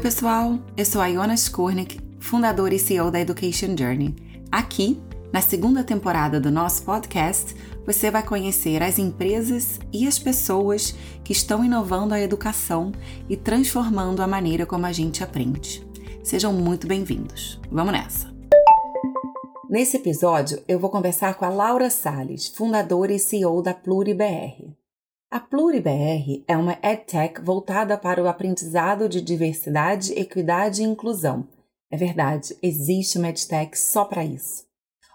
pessoal! Eu sou a Iona Skurnik, fundadora e CEO da Education Journey. Aqui, na segunda temporada do nosso podcast, você vai conhecer as empresas e as pessoas que estão inovando a educação e transformando a maneira como a gente aprende. Sejam muito bem-vindos. Vamos nessa! Nesse episódio, eu vou conversar com a Laura Sales, fundadora e CEO da PluriBR. A PluriBR é uma EdTech voltada para o aprendizado de diversidade, equidade e inclusão. É verdade, existe uma EdTech só para isso.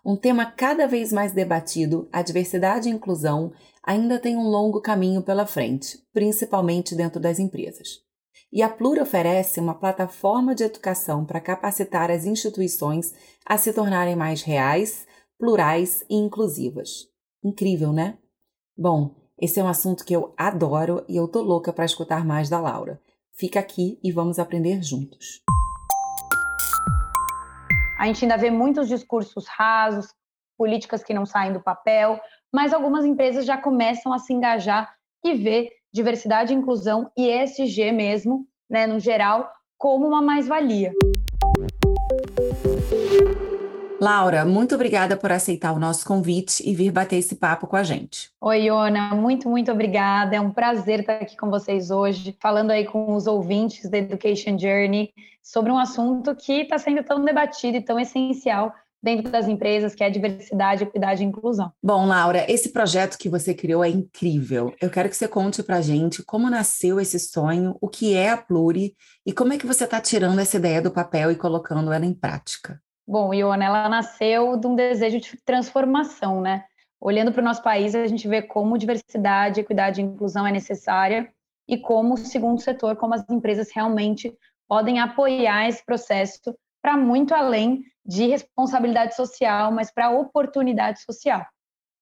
Um tema cada vez mais debatido, a diversidade e inclusão ainda tem um longo caminho pela frente, principalmente dentro das empresas. E a Pluri oferece uma plataforma de educação para capacitar as instituições a se tornarem mais reais, plurais e inclusivas. Incrível, né? Bom, esse é um assunto que eu adoro e eu tô louca para escutar mais da Laura. Fica aqui e vamos aprender juntos. A gente ainda vê muitos discursos rasos, políticas que não saem do papel, mas algumas empresas já começam a se engajar e ver diversidade inclusão e ESG mesmo, né, no geral, como uma mais-valia. Laura, muito obrigada por aceitar o nosso convite e vir bater esse papo com a gente. Oi, Iona, muito, muito obrigada. É um prazer estar aqui com vocês hoje, falando aí com os ouvintes da Education Journey sobre um assunto que está sendo tão debatido e tão essencial dentro das empresas, que é a diversidade, equidade e inclusão. Bom, Laura, esse projeto que você criou é incrível. Eu quero que você conte para a gente como nasceu esse sonho, o que é a Pluri e como é que você está tirando essa ideia do papel e colocando ela em prática. Bom, Iona, ela nasceu de um desejo de transformação, né? Olhando para o nosso país, a gente vê como diversidade, equidade e inclusão é necessária e como o segundo setor, como as empresas realmente podem apoiar esse processo para muito além de responsabilidade social, mas para oportunidade social.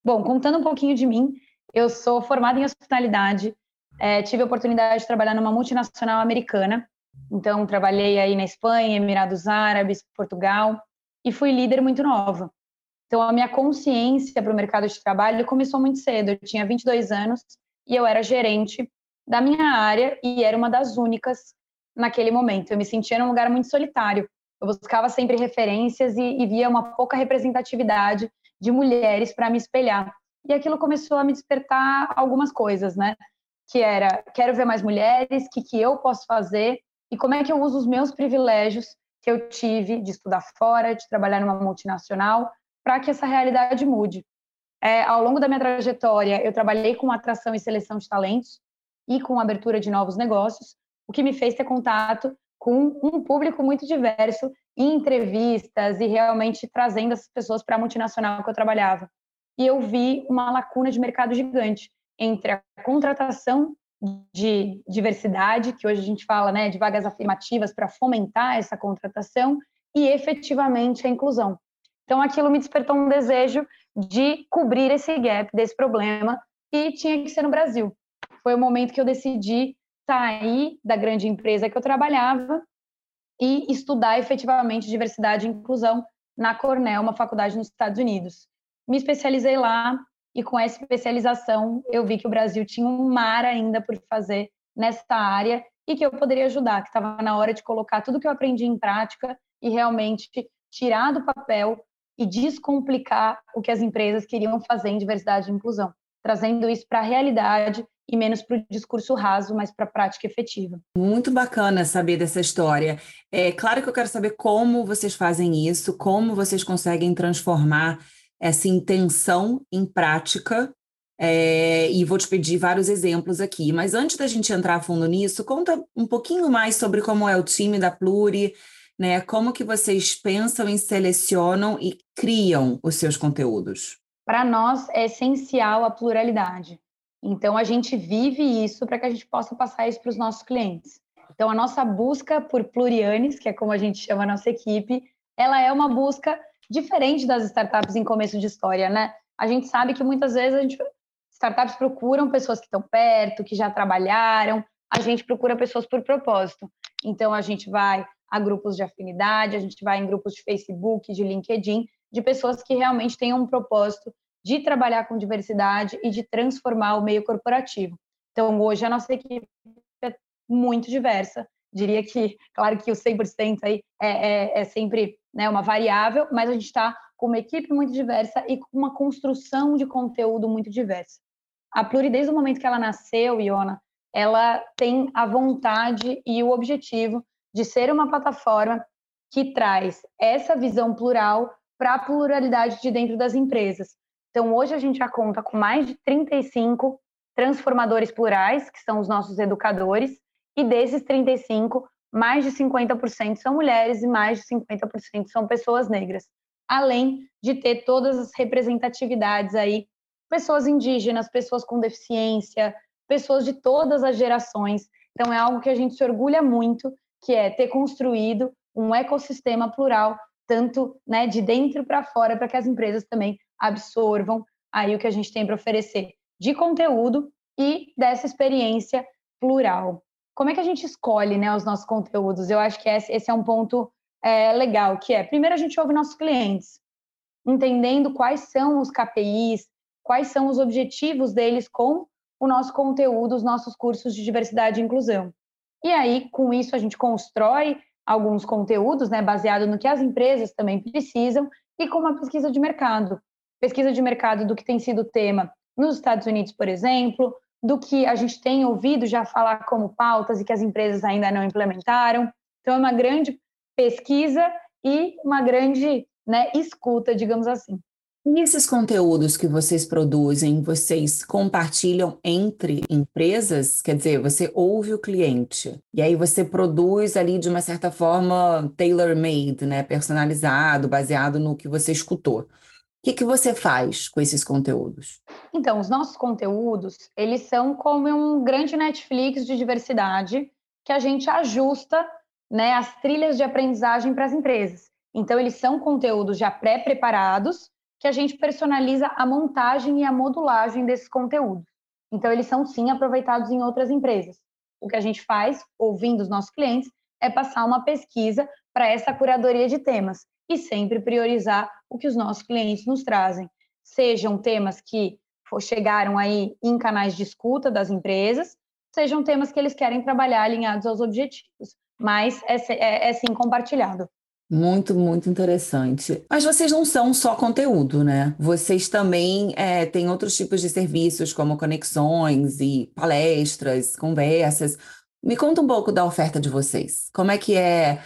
Bom, contando um pouquinho de mim, eu sou formada em hospitalidade, é, tive a oportunidade de trabalhar numa multinacional americana, então trabalhei aí na Espanha, Emirados Árabes, Portugal, e fui líder muito nova. Então, a minha consciência para o mercado de trabalho começou muito cedo. Eu tinha 22 anos e eu era gerente da minha área e era uma das únicas naquele momento. Eu me sentia num lugar muito solitário. Eu buscava sempre referências e, e via uma pouca representatividade de mulheres para me espelhar. E aquilo começou a me despertar algumas coisas, né? Que era, quero ver mais mulheres, o que, que eu posso fazer e como é que eu uso os meus privilégios que eu tive de estudar fora, de trabalhar numa multinacional, para que essa realidade mude. É, ao longo da minha trajetória, eu trabalhei com atração e seleção de talentos e com abertura de novos negócios, o que me fez ter contato com um público muito diverso em entrevistas e realmente trazendo essas pessoas para a multinacional que eu trabalhava. E eu vi uma lacuna de mercado gigante entre a contratação de diversidade, que hoje a gente fala né, de vagas afirmativas para fomentar essa contratação, e efetivamente a inclusão. Então, aquilo me despertou um desejo de cobrir esse gap, desse problema, e tinha que ser no Brasil. Foi o momento que eu decidi sair da grande empresa que eu trabalhava e estudar efetivamente diversidade e inclusão na Cornell, uma faculdade nos Estados Unidos. Me especializei lá, e com essa especialização eu vi que o Brasil tinha um mar ainda por fazer nessa área e que eu poderia ajudar, que estava na hora de colocar tudo que eu aprendi em prática e realmente tirar do papel e descomplicar o que as empresas queriam fazer em diversidade e inclusão, trazendo isso para a realidade e menos para o discurso raso, mas para a prática efetiva. Muito bacana saber dessa história. É claro que eu quero saber como vocês fazem isso, como vocês conseguem transformar essa intenção em prática. É, e vou te pedir vários exemplos aqui. Mas antes da gente entrar a fundo nisso, conta um pouquinho mais sobre como é o time da Pluri, né? Como que vocês pensam e selecionam e criam os seus conteúdos? Para nós é essencial a pluralidade. Então a gente vive isso para que a gente possa passar isso para os nossos clientes. Então a nossa busca por plurianes, que é como a gente chama a nossa equipe, ela é uma busca diferente das startups em começo de história, né? A gente sabe que muitas vezes a gente, startups procuram pessoas que estão perto, que já trabalharam, a gente procura pessoas por propósito. Então a gente vai a grupos de afinidade, a gente vai em grupos de Facebook, de LinkedIn, de pessoas que realmente tenham um propósito de trabalhar com diversidade e de transformar o meio corporativo. Então hoje a nossa equipe é muito diversa diria que, claro que o 100% aí é, é, é sempre né, uma variável, mas a gente está com uma equipe muito diversa e com uma construção de conteúdo muito diversa. A Pluri, desde o momento que ela nasceu, Iona, ela tem a vontade e o objetivo de ser uma plataforma que traz essa visão plural para a pluralidade de dentro das empresas. Então, hoje a gente já conta com mais de 35 transformadores plurais, que são os nossos educadores, e desses 35, mais de 50% são mulheres e mais de 50% são pessoas negras. Além de ter todas as representatividades aí, pessoas indígenas, pessoas com deficiência, pessoas de todas as gerações. Então é algo que a gente se orgulha muito, que é ter construído um ecossistema plural, tanto né, de dentro para fora, para que as empresas também absorvam aí o que a gente tem para oferecer de conteúdo e dessa experiência plural como é que a gente escolhe né, os nossos conteúdos? Eu acho que esse é um ponto é, legal, que é, primeiro a gente ouve nossos clientes, entendendo quais são os KPIs, quais são os objetivos deles com o nosso conteúdo, os nossos cursos de diversidade e inclusão. E aí, com isso, a gente constrói alguns conteúdos, né, baseado no que as empresas também precisam e com uma pesquisa de mercado. Pesquisa de mercado do que tem sido tema nos Estados Unidos, por exemplo, do que a gente tem ouvido já falar como pautas e que as empresas ainda não implementaram. Então, é uma grande pesquisa e uma grande né, escuta, digamos assim. E esses conteúdos que vocês produzem, vocês compartilham entre empresas? Quer dizer, você ouve o cliente e aí você produz ali de uma certa forma tailor-made, né? Personalizado, baseado no que você escutou que, que você faz com esses conteúdos? Então, os nossos conteúdos, eles são como um grande Netflix de diversidade que a gente ajusta né, as trilhas de aprendizagem para as empresas. Então, eles são conteúdos já pré-preparados que a gente personaliza a montagem e a modulagem desses conteúdos. Então, eles são sim aproveitados em outras empresas. O que a gente faz, ouvindo os nossos clientes, é passar uma pesquisa para essa curadoria de temas e sempre priorizar o que os nossos clientes nos trazem, sejam temas que chegaram aí em canais de escuta das empresas, sejam temas que eles querem trabalhar alinhados aos objetivos, mas é, é, é sim compartilhado. Muito, muito interessante. Mas vocês não são só conteúdo, né? Vocês também é, têm outros tipos de serviços, como conexões e palestras, conversas. Me conta um pouco da oferta de vocês. Como é que é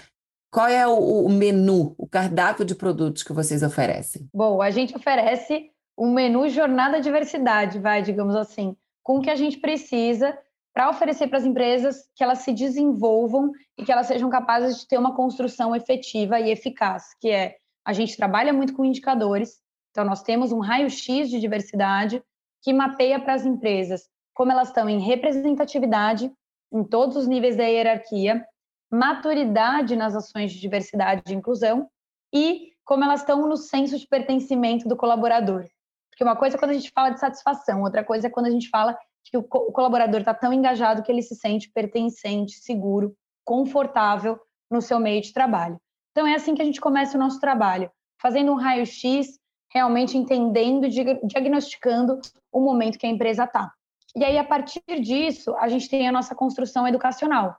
qual é o, o menu, o cardápio de produtos que vocês oferecem? Bom, a gente oferece um menu jornada diversidade, vai, digamos assim, com o que a gente precisa para oferecer para as empresas que elas se desenvolvam e que elas sejam capazes de ter uma construção efetiva e eficaz, que é a gente trabalha muito com indicadores, então nós temos um raio-x de diversidade que mapeia para as empresas como elas estão em representatividade em todos os níveis da hierarquia, maturidade nas ações de diversidade e inclusão e como elas estão no senso de pertencimento do colaborador. Porque uma coisa é quando a gente fala de satisfação, outra coisa é quando a gente fala que o colaborador está tão engajado que ele se sente pertencente, seguro, confortável no seu meio de trabalho. Então é assim que a gente começa o nosso trabalho, fazendo um raio-x, realmente entendendo e diagnosticando o momento que a empresa está. E aí, a partir disso, a gente tem a nossa construção educacional,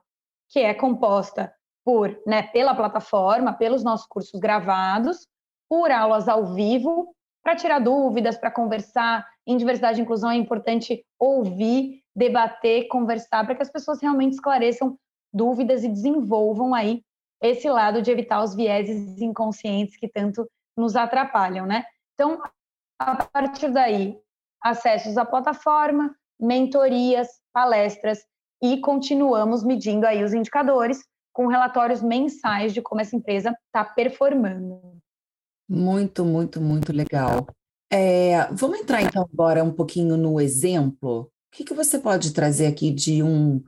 que é composta por, né, pela plataforma, pelos nossos cursos gravados, por aulas ao vivo, para tirar dúvidas, para conversar. Em diversidade e inclusão é importante ouvir, debater, conversar, para que as pessoas realmente esclareçam dúvidas e desenvolvam aí esse lado de evitar os vieses inconscientes que tanto nos atrapalham, né? Então, a partir daí, acessos à plataforma, mentorias, palestras e continuamos medindo aí os indicadores com relatórios mensais de como essa empresa está performando. Muito, muito, muito legal. É, vamos entrar então agora um pouquinho no exemplo. O que, que você pode trazer aqui de um,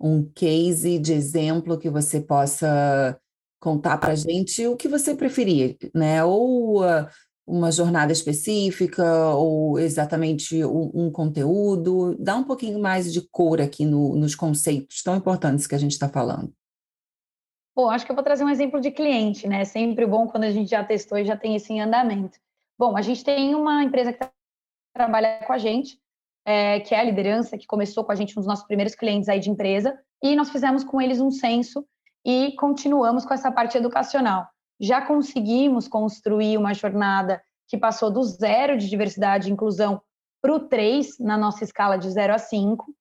um case de exemplo que você possa contar para a gente o que você preferir, né? Ou uh, uma jornada específica ou exatamente um, um, conteúdo? Dá um pouquinho mais de cor aqui no, nos conceitos tão importantes que a gente está falando. Bom, acho que eu vou trazer um exemplo de cliente, né? É sempre bom quando a gente já testou e já tem isso em andamento. Bom, a gente tem uma empresa que trabalha com a gente, é, que é a liderança, que começou com a gente nos nossos primeiros clientes aí de empresa, e nós fizemos com eles um censo e continuamos com essa parte educacional. Já conseguimos construir uma jornada que passou do zero de diversidade e inclusão para o 3 na nossa escala de 0 a 5,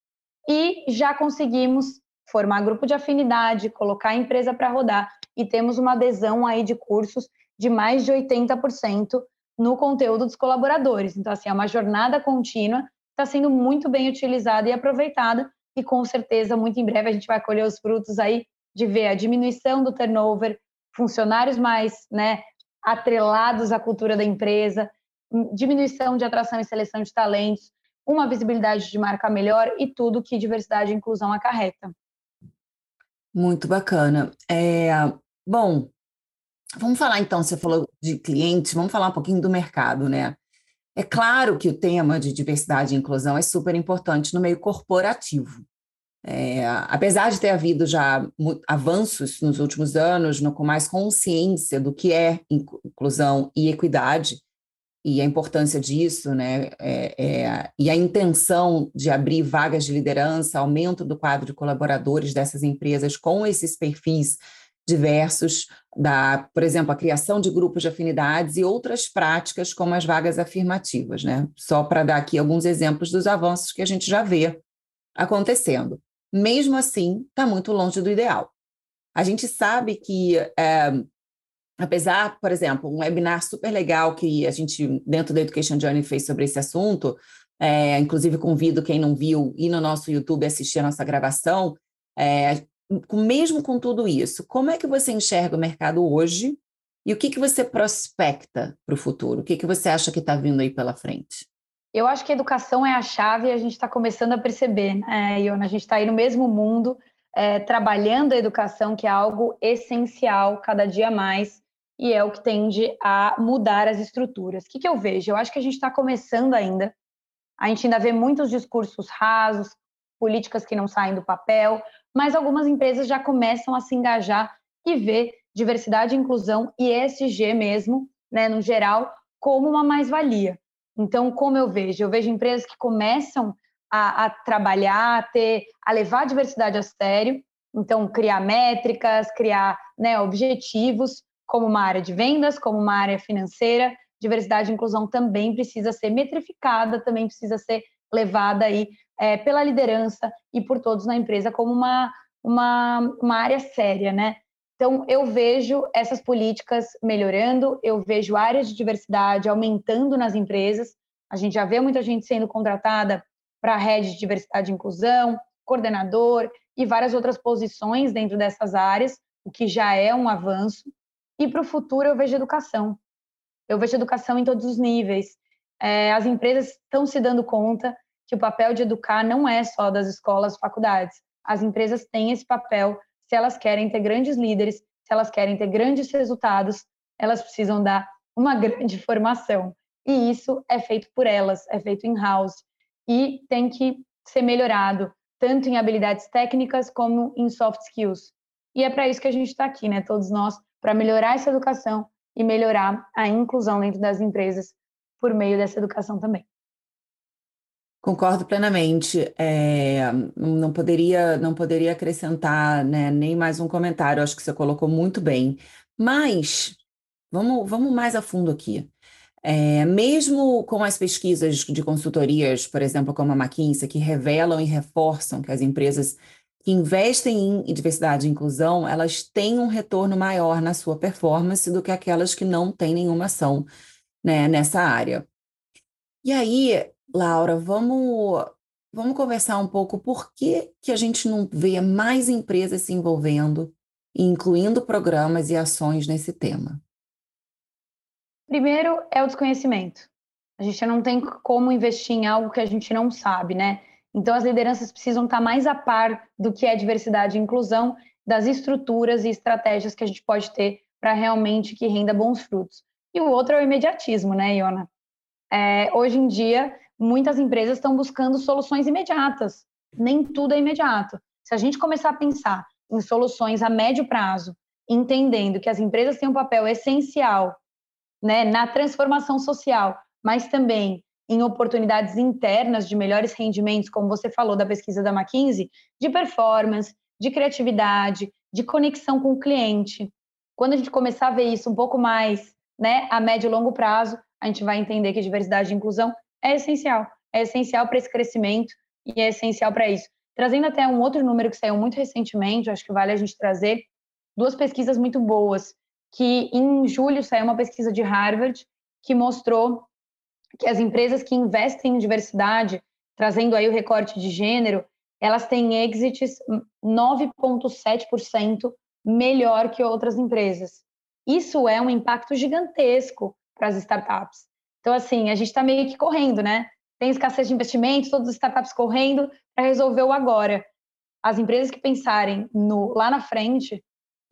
e já conseguimos formar grupo de afinidade, colocar a empresa para rodar e temos uma adesão aí de cursos de mais de 80% no conteúdo dos colaboradores. Então, assim, é uma jornada contínua, está sendo muito bem utilizada e aproveitada, e com certeza, muito em breve, a gente vai colher os frutos aí de ver a diminuição do turnover, funcionários mais né, atrelados à cultura da empresa, diminuição de atração e seleção de talentos, uma visibilidade de marca melhor e tudo que diversidade e inclusão acarreta. Muito bacana. É, bom, vamos falar então, você falou de clientes, vamos falar um pouquinho do mercado, né? É claro que o tema de diversidade e inclusão é super importante no meio corporativo. É, apesar de ter havido já avanços nos últimos anos, no, com mais consciência do que é inclusão e equidade, e a importância disso, né, é, é, e a intenção de abrir vagas de liderança, aumento do quadro de colaboradores dessas empresas com esses perfis diversos, da, por exemplo, a criação de grupos de afinidades e outras práticas como as vagas afirmativas, né? Só para dar aqui alguns exemplos dos avanços que a gente já vê acontecendo. Mesmo assim, está muito longe do ideal. A gente sabe que é, apesar, por exemplo, um webinar super legal que a gente, dentro da Education Journey, fez sobre esse assunto, é, inclusive convido quem não viu ir no nosso YouTube assistir a nossa gravação, é, mesmo com tudo isso, como é que você enxerga o mercado hoje e o que, que você prospecta para o futuro? O que, que você acha que está vindo aí pela frente? Eu acho que a educação é a chave e a gente está começando a perceber, né, Iona? A gente está aí no mesmo mundo, é, trabalhando a educação, que é algo essencial cada dia mais e é o que tende a mudar as estruturas. O que, que eu vejo? Eu acho que a gente está começando ainda, a gente ainda vê muitos discursos rasos, políticas que não saem do papel, mas algumas empresas já começam a se engajar e ver diversidade inclusão e ESG mesmo, né, no geral, como uma mais-valia. Então, como eu vejo? Eu vejo empresas que começam a, a trabalhar, a, ter, a levar a diversidade a sério, então criar métricas, criar né, objetivos, como uma área de vendas, como uma área financeira, diversidade e inclusão também precisa ser metrificada, também precisa ser levada aí é, pela liderança e por todos na empresa como uma, uma, uma área séria, né? Então, eu vejo essas políticas melhorando, eu vejo áreas de diversidade aumentando nas empresas. A gente já vê muita gente sendo contratada para a rede de diversidade e inclusão, coordenador e várias outras posições dentro dessas áreas, o que já é um avanço. E para o futuro eu vejo educação. Eu vejo educação em todos os níveis. É, as empresas estão se dando conta que o papel de educar não é só das escolas, faculdades. As empresas têm esse papel se elas querem ter grandes líderes, se elas querem ter grandes resultados, elas precisam dar uma grande formação. E isso é feito por elas, é feito in-house. E tem que ser melhorado, tanto em habilidades técnicas como em soft skills. E é para isso que a gente está aqui, né? Todos nós para melhorar essa educação e melhorar a inclusão dentro das empresas por meio dessa educação também. Concordo plenamente. É, não poderia não poderia acrescentar né, nem mais um comentário. Acho que você colocou muito bem. Mas vamos, vamos mais a fundo aqui. É, mesmo com as pesquisas de consultorias, por exemplo, como a McKinsey, que revelam e reforçam que as empresas que investem em diversidade e inclusão, elas têm um retorno maior na sua performance do que aquelas que não têm nenhuma ação né, nessa área. E aí, Laura, vamos, vamos conversar um pouco por que, que a gente não vê mais empresas se envolvendo incluindo programas e ações nesse tema? Primeiro é o desconhecimento. A gente não tem como investir em algo que a gente não sabe, né? Então, as lideranças precisam estar mais a par do que é diversidade e inclusão, das estruturas e estratégias que a gente pode ter para realmente que renda bons frutos. E o outro é o imediatismo, né, Iona? É, hoje em dia, muitas empresas estão buscando soluções imediatas. Nem tudo é imediato. Se a gente começar a pensar em soluções a médio prazo, entendendo que as empresas têm um papel essencial né, na transformação social, mas também em oportunidades internas de melhores rendimentos, como você falou da pesquisa da McKinsey, de performance, de criatividade, de conexão com o cliente. Quando a gente começar a ver isso um pouco mais né, a médio e longo prazo, a gente vai entender que diversidade e inclusão é essencial. É essencial para esse crescimento e é essencial para isso. Trazendo até um outro número que saiu muito recentemente, acho que vale a gente trazer duas pesquisas muito boas, que em julho saiu uma pesquisa de Harvard que mostrou que as empresas que investem em diversidade, trazendo aí o recorte de gênero, elas têm exits 9,7% melhor que outras empresas. Isso é um impacto gigantesco para as startups. Então, assim, a gente está meio que correndo, né? Tem escassez de investimentos, todas as startups correndo para resolver o agora. As empresas que pensarem no lá na frente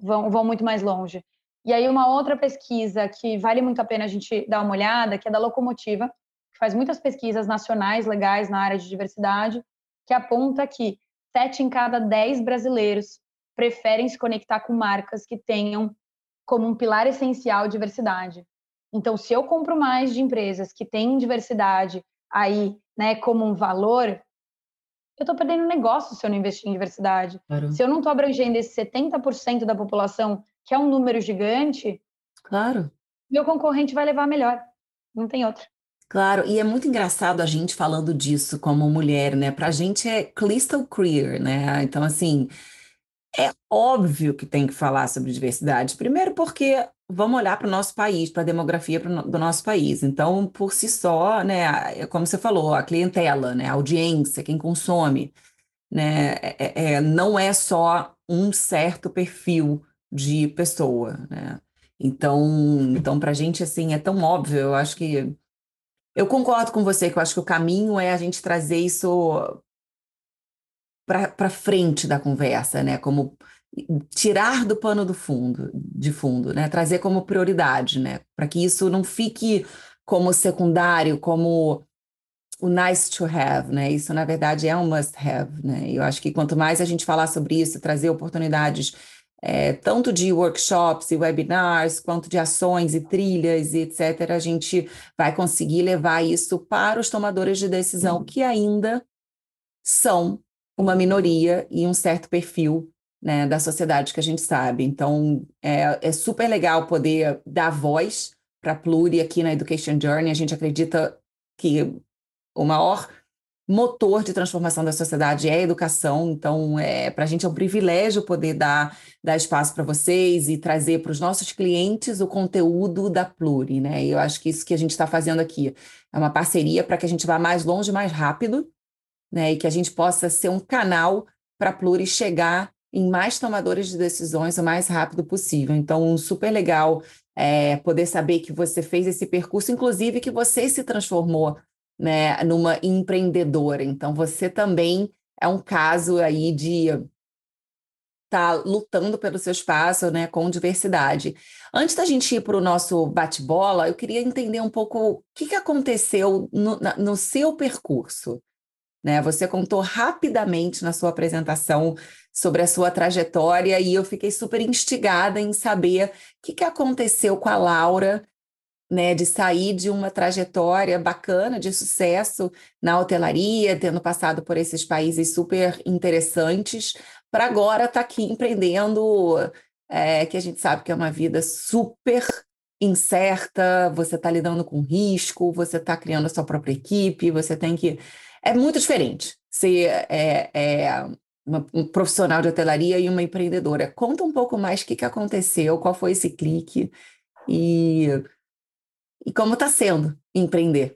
vão, vão muito mais longe. E aí, uma outra pesquisa que vale muito a pena a gente dar uma olhada, que é da Locomotiva, que faz muitas pesquisas nacionais legais na área de diversidade, que aponta que sete em cada dez brasileiros preferem se conectar com marcas que tenham como um pilar essencial diversidade. Então, se eu compro mais de empresas que têm diversidade aí, né, como um valor, eu estou perdendo negócio se eu não investir em diversidade. Claro. Se eu não estou abrangendo esse 70% da população, que é um número gigante, claro. meu concorrente vai levar melhor. Não tem outra. Claro, e é muito engraçado a gente falando disso como mulher, né? Pra gente é crystal clear, né? Então, assim, é óbvio que tem que falar sobre diversidade. Primeiro, porque vamos olhar para o nosso país, para a demografia do nosso país. Então, por si só, né, como você falou, a clientela, né, a audiência, quem consome, né, é, é, é não é só um certo perfil de pessoa, né? Então, então para a gente assim é tão óbvio. Eu acho que eu concordo com você que eu acho que o caminho é a gente trazer isso para frente da conversa, né? Como tirar do pano do fundo, de fundo, né? Trazer como prioridade, né? Para que isso não fique como secundário, como o nice to have, né? Isso na verdade é um must have, né? Eu acho que quanto mais a gente falar sobre isso, trazer oportunidades é, tanto de workshops e webinars, quanto de ações e trilhas e etc., a gente vai conseguir levar isso para os tomadores de decisão que ainda são uma minoria e um certo perfil né, da sociedade que a gente sabe. Então, é, é super legal poder dar voz para a Pluri aqui na Education Journey. A gente acredita que o maior motor de transformação da sociedade é a educação. Então, é, para a gente é um privilégio poder dar, dar espaço para vocês e trazer para os nossos clientes o conteúdo da Pluri. Né? E eu acho que isso que a gente está fazendo aqui é uma parceria para que a gente vá mais longe, mais rápido né, e que a gente possa ser um canal para a Pluri chegar em mais tomadores de decisões o mais rápido possível. Então, super legal é, poder saber que você fez esse percurso, inclusive que você se transformou né, numa empreendedora. Então, você também é um caso aí de tá lutando pelo seu espaço, né, com diversidade. Antes da gente ir para o nosso bate-bola, eu queria entender um pouco o que, que aconteceu no, no seu percurso. Né? Você contou rapidamente na sua apresentação sobre a sua trajetória e eu fiquei super instigada em saber o que, que aconteceu com a Laura, né, de sair de uma trajetória bacana, de sucesso na hotelaria, tendo passado por esses países super interessantes, para agora estar tá aqui empreendendo, é, que a gente sabe que é uma vida super incerta, você está lidando com risco, você está criando a sua própria equipe, você tem que é muito diferente ser é, é, uma, um profissional de hotelaria e uma empreendedora. Conta um pouco mais o que, que aconteceu, qual foi esse clique e, e como está sendo empreender.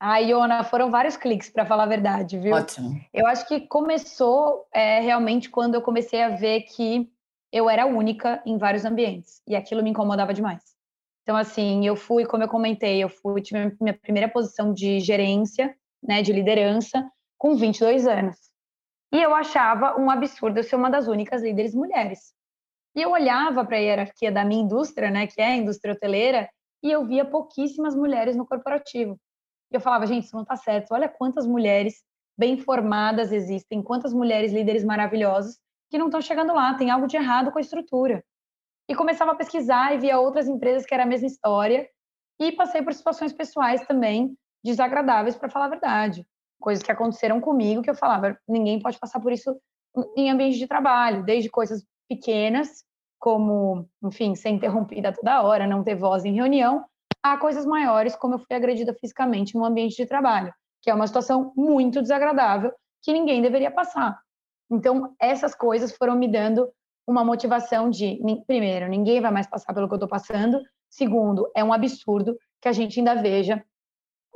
Ah, Iona, foram vários cliques, para falar a verdade, viu? Ótimo. Eu acho que começou é, realmente quando eu comecei a ver que eu era única em vários ambientes, e aquilo me incomodava demais. Então, assim, eu fui, como eu comentei, eu fui, tive minha primeira posição de gerência, né, de liderança com 22 anos. E eu achava um absurdo eu ser uma das únicas líderes mulheres. E eu olhava para a hierarquia da minha indústria, né, que é a indústria hoteleira, e eu via pouquíssimas mulheres no corporativo. E eu falava, gente, isso não está certo. Olha quantas mulheres bem formadas existem, quantas mulheres líderes maravilhosas que não estão chegando lá, tem algo de errado com a estrutura. E começava a pesquisar e via outras empresas que era a mesma história, e passei por situações pessoais também, desagradáveis, para falar a verdade. Coisas que aconteceram comigo que eu falava, ninguém pode passar por isso em ambiente de trabalho, desde coisas pequenas, como, enfim, ser interrompida toda hora, não ter voz em reunião, a coisas maiores, como eu fui agredida fisicamente no ambiente de trabalho, que é uma situação muito desagradável que ninguém deveria passar. Então, essas coisas foram me dando uma motivação de, primeiro, ninguém vai mais passar pelo que eu estou passando, segundo, é um absurdo que a gente ainda veja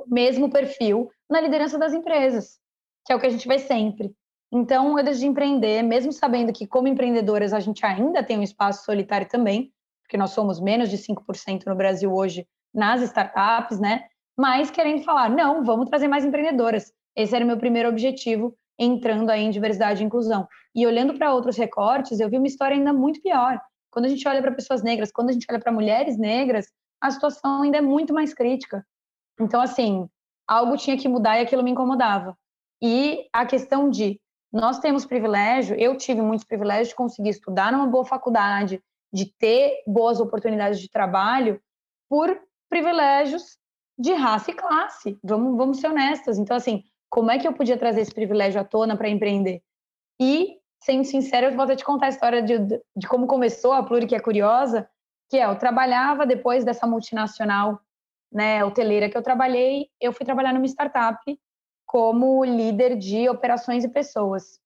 mesmo perfil na liderança das empresas, que é o que a gente vê sempre. Então, eu decidi empreender, mesmo sabendo que, como empreendedoras, a gente ainda tem um espaço solitário também, porque nós somos menos de 5% no Brasil hoje nas startups, né? Mas querendo falar, não, vamos trazer mais empreendedoras. Esse era o meu primeiro objetivo, entrando aí em diversidade e inclusão. E olhando para outros recortes, eu vi uma história ainda muito pior. Quando a gente olha para pessoas negras, quando a gente olha para mulheres negras, a situação ainda é muito mais crítica. Então, assim, algo tinha que mudar e aquilo me incomodava. E a questão de nós temos privilégio, eu tive muitos privilégios de conseguir estudar numa boa faculdade, de ter boas oportunidades de trabalho, por privilégios de raça e classe. Vamos, vamos ser honestas. Então, assim, como é que eu podia trazer esse privilégio à tona para empreender? E, sendo sincera, eu vou até te contar a história de, de como começou a Pluri, que é curiosa, que é, eu trabalhava depois dessa multinacional né, hoteleira que eu trabalhei, eu fui trabalhar numa startup como líder de operações e pessoas.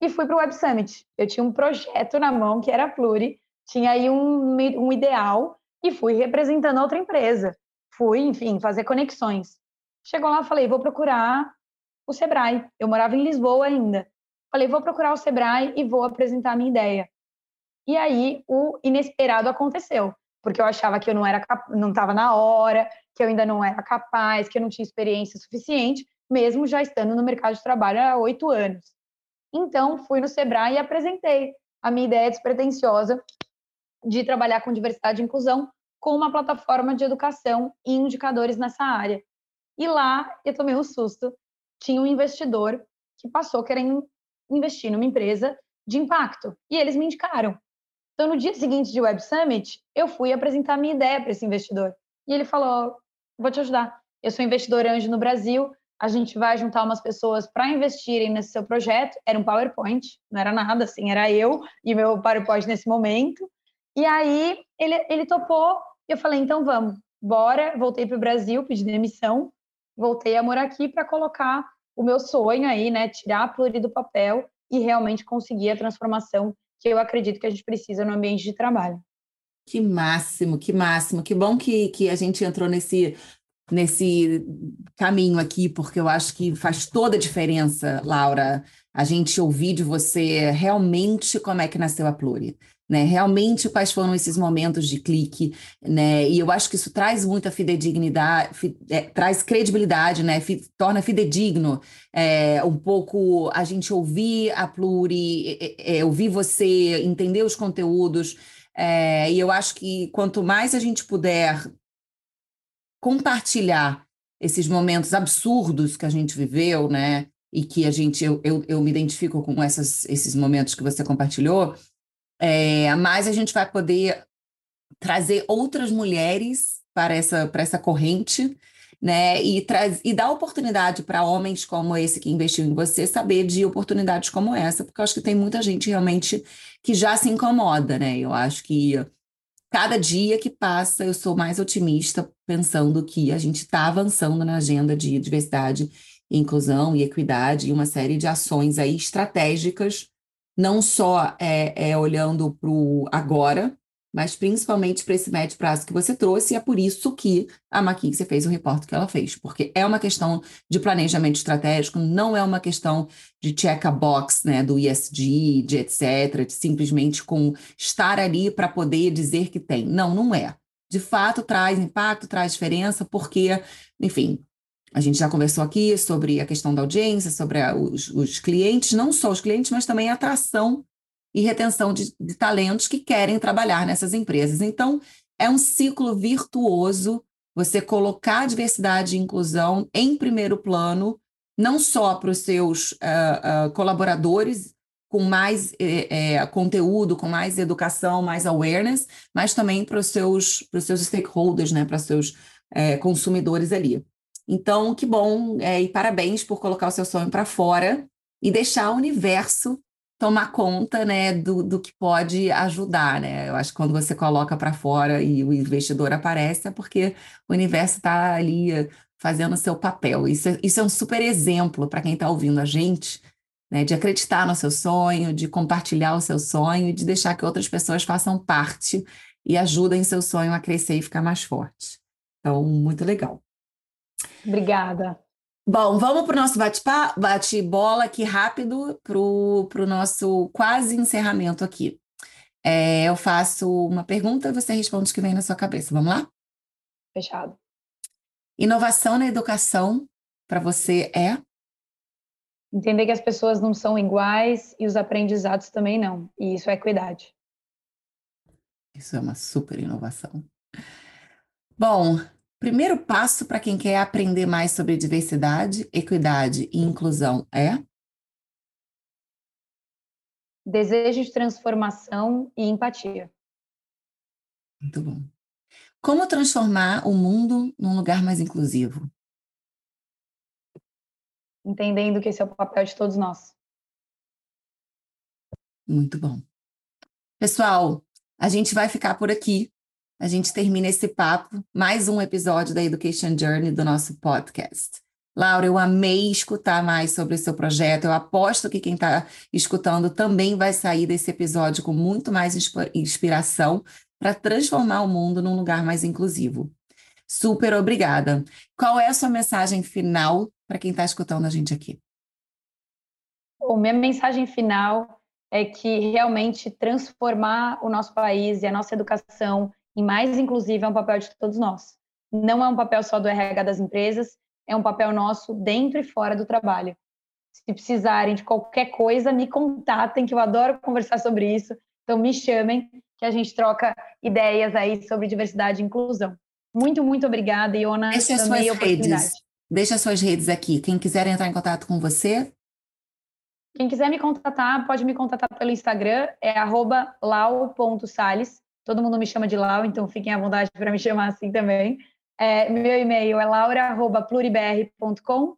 E fui para o Web Summit. Eu tinha um projeto na mão que era a Pluri, tinha aí um, um ideal e fui representando outra empresa. Fui, enfim, fazer conexões. Chegou lá, falei, vou procurar o Sebrae. Eu morava em Lisboa ainda. Falei, vou procurar o Sebrae e vou apresentar a minha ideia. E aí o inesperado aconteceu, porque eu achava que eu não era não estava na hora, que eu ainda não era capaz, que eu não tinha experiência suficiente, mesmo já estando no mercado de trabalho há oito anos. Então fui no Sebrae e apresentei a minha ideia despretensiosa de trabalhar com diversidade e inclusão com uma plataforma de educação e indicadores nessa área. E lá eu tomei um susto. Tinha um investidor que passou querendo investir numa empresa de impacto e eles me indicaram. Então, no dia seguinte de Web Summit, eu fui apresentar minha ideia para esse investidor. E ele falou: Vou te ajudar. Eu sou investidor anjo no Brasil. A gente vai juntar umas pessoas para investirem nesse seu projeto. Era um PowerPoint, não era nada assim, era eu e meu PowerPoint nesse momento. E aí ele, ele topou. E eu falei: Então vamos, bora. Voltei para o Brasil, pedi demissão. Voltei a morar aqui para colocar o meu sonho aí, né? Tirar a Pluri do papel e realmente conseguir a transformação que eu acredito que a gente precisa no ambiente de trabalho. Que máximo, que máximo. Que bom que, que a gente entrou nesse, nesse caminho aqui, porque eu acho que faz toda a diferença, Laura, a gente ouvir de você realmente como é que nasceu a Pluri. Né, realmente quais foram esses momentos de clique, né? E eu acho que isso traz muita fidedignidade, fi, é, traz credibilidade, né? Torna fidedigno é, um pouco a gente ouvir a Pluri, é, é ouvir você, entender os conteúdos. É, e eu acho que quanto mais a gente puder compartilhar esses momentos absurdos que a gente viveu, né? E que a gente, eu, eu, eu me identifico com essas, esses momentos que você compartilhou, é, mas a gente vai poder trazer outras mulheres para essa, para essa corrente, né? E, traz, e dar oportunidade para homens como esse que investiu em você saber de oportunidades como essa, porque eu acho que tem muita gente realmente que já se incomoda, né? Eu acho que cada dia que passa eu sou mais otimista pensando que a gente está avançando na agenda de diversidade, inclusão e equidade e uma série de ações aí estratégicas não só é, é olhando para o agora, mas principalmente para esse médio prazo que você trouxe, e é por isso que a McKinsey fez o reporte que ela fez, porque é uma questão de planejamento estratégico, não é uma questão de check a box, né, do ESG, de etc, de simplesmente com estar ali para poder dizer que tem. Não, não é. De fato, traz impacto, traz diferença, porque, enfim, a gente já conversou aqui sobre a questão da audiência, sobre a, os, os, clientes, não só os clientes, mas também a atração e retenção de, de talentos que querem trabalhar nessas empresas. Então, é um ciclo virtuoso você colocar a diversidade e inclusão em primeiro plano, não só para os seus uh, uh, colaboradores com mais é, é, conteúdo, com mais educação, mais awareness, mas também para os seus, para os seus stakeholders, né, para os seus é, consumidores ali. Então, que bom é, e parabéns por colocar o seu sonho para fora e deixar o universo tomar conta né, do, do que pode ajudar. Né? Eu acho que quando você coloca para fora e o investidor aparece, é porque o universo está ali fazendo o seu papel. Isso é, isso é um super exemplo para quem está ouvindo a gente, né, de acreditar no seu sonho, de compartilhar o seu sonho e de deixar que outras pessoas façam parte e ajudem seu sonho a crescer e ficar mais forte. Então, muito legal. Obrigada. Bom, vamos para o nosso bate-bola aqui rápido para o nosso quase encerramento aqui. É, eu faço uma pergunta e você responde o que vem na sua cabeça. Vamos lá? Fechado. Inovação na educação para você é? Entender que as pessoas não são iguais e os aprendizados também não. E isso é equidade. Isso é uma super inovação. Bom, primeiro passo para quem quer aprender mais sobre diversidade, equidade e inclusão é? Desejo de transformação e empatia. Muito bom. Como transformar o mundo num lugar mais inclusivo? Entendendo que esse é o papel de todos nós. Muito bom. Pessoal, a gente vai ficar por aqui. A gente termina esse papo, mais um episódio da Education Journey do nosso podcast. Laura, eu amei escutar mais sobre o seu projeto. Eu aposto que quem está escutando também vai sair desse episódio com muito mais inspiração para transformar o mundo num lugar mais inclusivo. Super obrigada. Qual é a sua mensagem final para quem está escutando a gente aqui? Bom, minha mensagem final é que realmente transformar o nosso país e a nossa educação em mais inclusiva é um papel de todos nós. Não é um papel só do RH das empresas, é um papel nosso dentro e fora do trabalho. Se precisarem de qualquer coisa, me contatem, que eu adoro conversar sobre isso. Então, me chamem, que a gente troca ideias aí sobre diversidade e inclusão. Muito, muito obrigada, Iona. Deixa as suas redes. Deixa as suas redes aqui. Quem quiser entrar em contato com você, quem quiser me contatar, pode me contatar pelo Instagram, é lau.sales. Todo mundo me chama de Lau, então fiquem à vontade para me chamar assim também. É, meu e-mail é laura.pluribr.com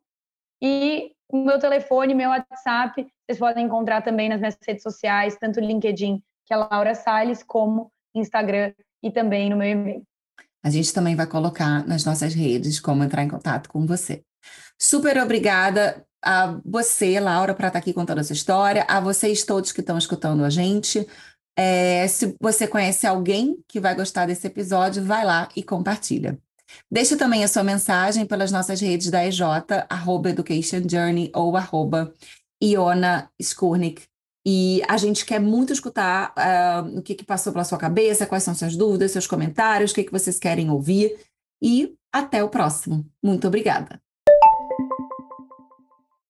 e o meu telefone, meu WhatsApp, vocês podem encontrar também nas minhas redes sociais, tanto LinkedIn, que é Laura Salles, como Instagram e também no meu e-mail. A gente também vai colocar nas nossas redes como entrar em contato com você. Super obrigada a você, Laura, para estar tá aqui contando essa história, a vocês todos que estão escutando a gente. É, se você conhece alguém que vai gostar desse episódio, vai lá e compartilha. Deixe também a sua mensagem pelas nossas redes da EJ, arroba Education Journey ou arroba Iona Skurnik. E a gente quer muito escutar uh, o que, que passou pela sua cabeça, quais são suas dúvidas, seus comentários, o que, que vocês querem ouvir. E até o próximo. Muito obrigada.